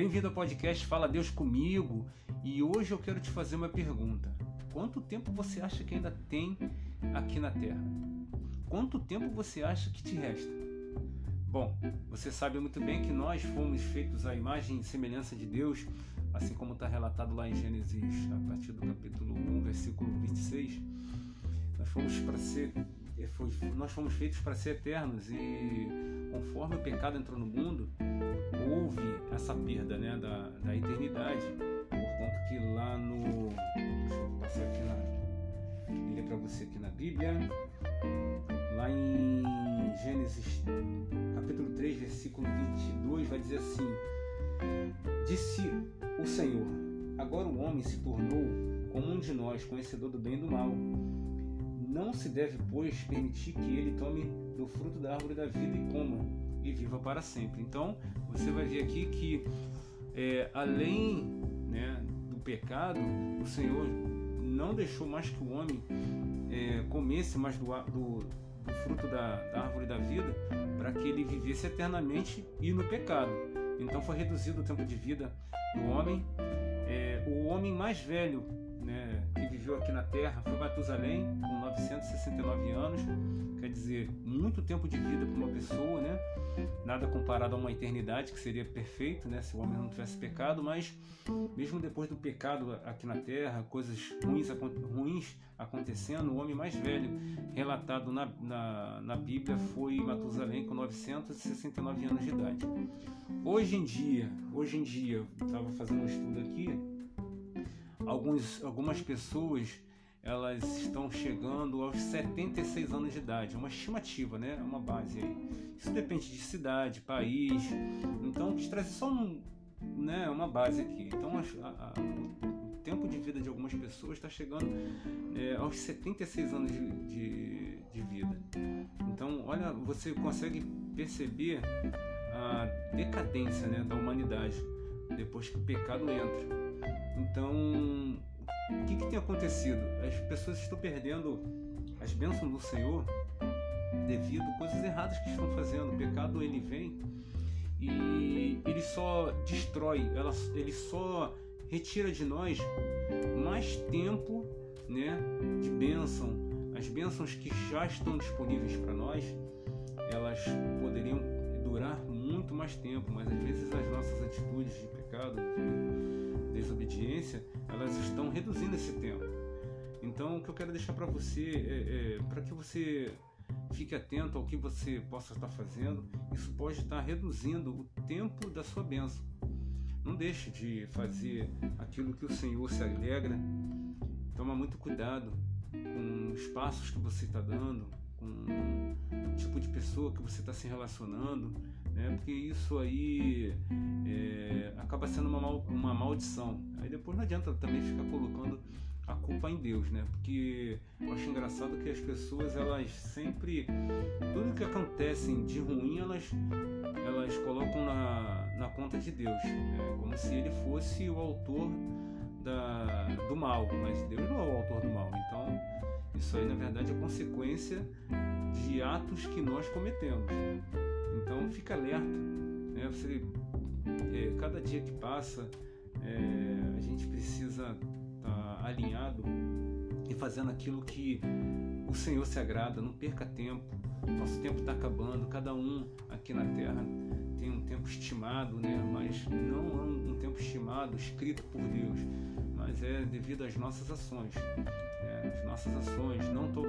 Bem-vindo ao podcast Fala Deus comigo e hoje eu quero te fazer uma pergunta. Quanto tempo você acha que ainda tem aqui na Terra? Quanto tempo você acha que te resta? Bom, você sabe muito bem que nós fomos feitos à imagem e semelhança de Deus, assim como está relatado lá em Gênesis, a partir do capítulo 1, versículo 26. Nós fomos para ser foi, nós fomos feitos para ser eternos e conforme o pecado entrou no mundo, houve essa perda né, da, da eternidade. Portanto, que lá no. Deixa eu passar aqui na. ler para você aqui na Bíblia. Lá em Gênesis capítulo 3, versículo 22, vai dizer assim: Disse o Senhor: Agora o homem se tornou como um de nós, conhecedor do bem e do mal. Não se deve, pois, permitir que ele tome do fruto da árvore da vida e coma e viva para sempre. Então, você vai ver aqui que, é, além né, do pecado, o Senhor não deixou mais que o homem é, comesse mais do, do, do fruto da, da, árvore da vida para que ele vivesse eternamente e no pecado. Então foi reduzido o tempo de vida do homem. É, o homem mais velho né, que viveu aqui na Terra foi Matusalém, com 969 anos, quer dizer, muito tempo de vida para uma pessoa, né? Nada comparado a uma eternidade, que seria perfeito, né, se o homem não tivesse pecado, mas mesmo depois do pecado aqui na Terra, coisas ruins, ruins acontecendo, o homem mais velho relatado na, na, na Bíblia foi Matusalém, com 969 anos de idade. Hoje em dia, hoje em dia, estava fazendo um estudo aqui, alguns, algumas pessoas elas estão chegando aos 76 anos de idade, é uma estimativa, né? É uma base aí. Isso depende de cidade, país. Então, trazer só um, né, uma base aqui. Então, a, a, o tempo de vida de algumas pessoas está chegando é, aos 76 anos de, de, de vida. Então, olha, você consegue perceber a decadência né, da humanidade depois que o pecado entra. Então, o que, que tem acontecido? As pessoas estão perdendo as bênçãos do Senhor devido a coisas erradas que estão fazendo. O pecado ele vem e ele só destrói, ela, ele só retira de nós mais tempo né, de bênção. As bênçãos que já estão disponíveis para nós, elas poderiam durar muito mais tempo, mas às vezes as nossas atitudes de pecado, de desobediência, elas estão reduzindo esse tempo. Então, o que eu quero deixar para você é, é para que você fique atento ao que você possa estar fazendo, isso pode estar reduzindo o tempo da sua bênção. Não deixe de fazer aquilo que o Senhor se alegra. Toma muito cuidado com os passos que você está dando, com tipo de pessoa que você está se relacionando, né? porque isso aí é, acaba sendo uma, mal, uma maldição. Aí depois não adianta também ficar colocando a culpa em Deus, né? Porque eu acho engraçado que as pessoas elas sempre tudo que acontece de ruim elas elas colocam na, na conta de Deus, né? como se ele fosse o autor da, do mal, mas Deus não é o autor do mal. Então isso aí na verdade é consequência de atos que nós cometemos. Então fica alerta, né? Você, é, cada dia que passa é, a gente precisa estar tá alinhado e fazendo aquilo que o Senhor se agrada. Não perca tempo. Nosso tempo está acabando. Cada um aqui na Terra tem um tempo estimado, né? Mas não é um, tempo estimado escrito por Deus, mas é devido às nossas ações as nossas ações, não, tô,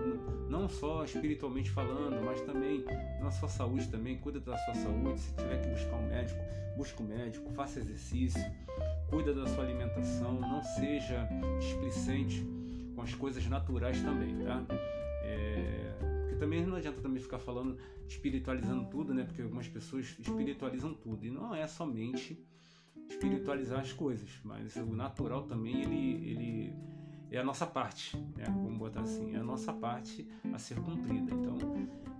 não só espiritualmente falando, mas também na sua saúde também, cuida da sua saúde, se tiver que buscar um médico, busque um médico, faça exercício, cuida da sua alimentação, não seja displicente com as coisas naturais também, tá? É, porque também não adianta também ficar falando, espiritualizando tudo, né? Porque algumas pessoas espiritualizam tudo, e não é somente espiritualizar as coisas, mas o natural também ele, ele é a nossa parte, né? vamos botar assim, é a nossa parte a ser cumprida. Então,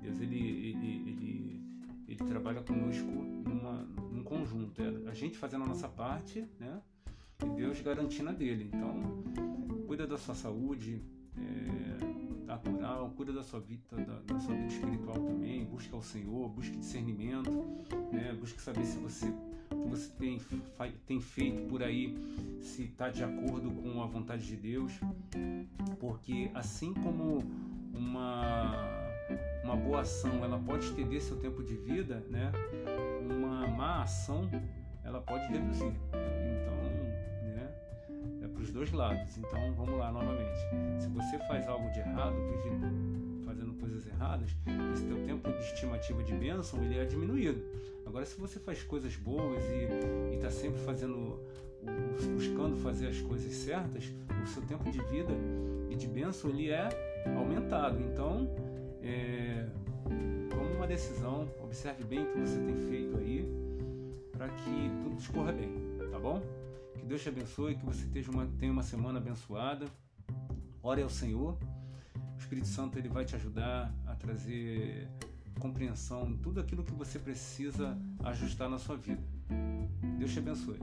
Deus ele, ele, ele, ele trabalha conosco numa, num conjunto, é a gente fazendo a nossa parte, né? E Deus garantindo a dele. Então, cuida da sua saúde é, natural, cuida da sua vida, da, da, sua vida espiritual também, busca o Senhor, busque discernimento, né? busque saber se você você tem, tem feito por aí, se está de acordo com a vontade de Deus, porque assim como uma, uma boa ação ela pode estender seu tempo de vida, né? uma má ação ela pode reduzir. Então? Dois lados. Então, vamos lá novamente. Se você faz algo de errado, vive fazendo coisas erradas, esse teu tempo de estimativa de bênção ele é diminuído. Agora, se você faz coisas boas e está sempre fazendo, buscando fazer as coisas certas, o seu tempo de vida e de bênção ele é aumentado. Então, é, tome uma decisão, observe bem o que você tem feito aí para que tudo escorra bem, tá bom? Que Deus te abençoe, que você uma, tenha uma semana abençoada. Ore ao Senhor. O Espírito Santo ele vai te ajudar a trazer compreensão tudo aquilo que você precisa ajustar na sua vida. Deus te abençoe.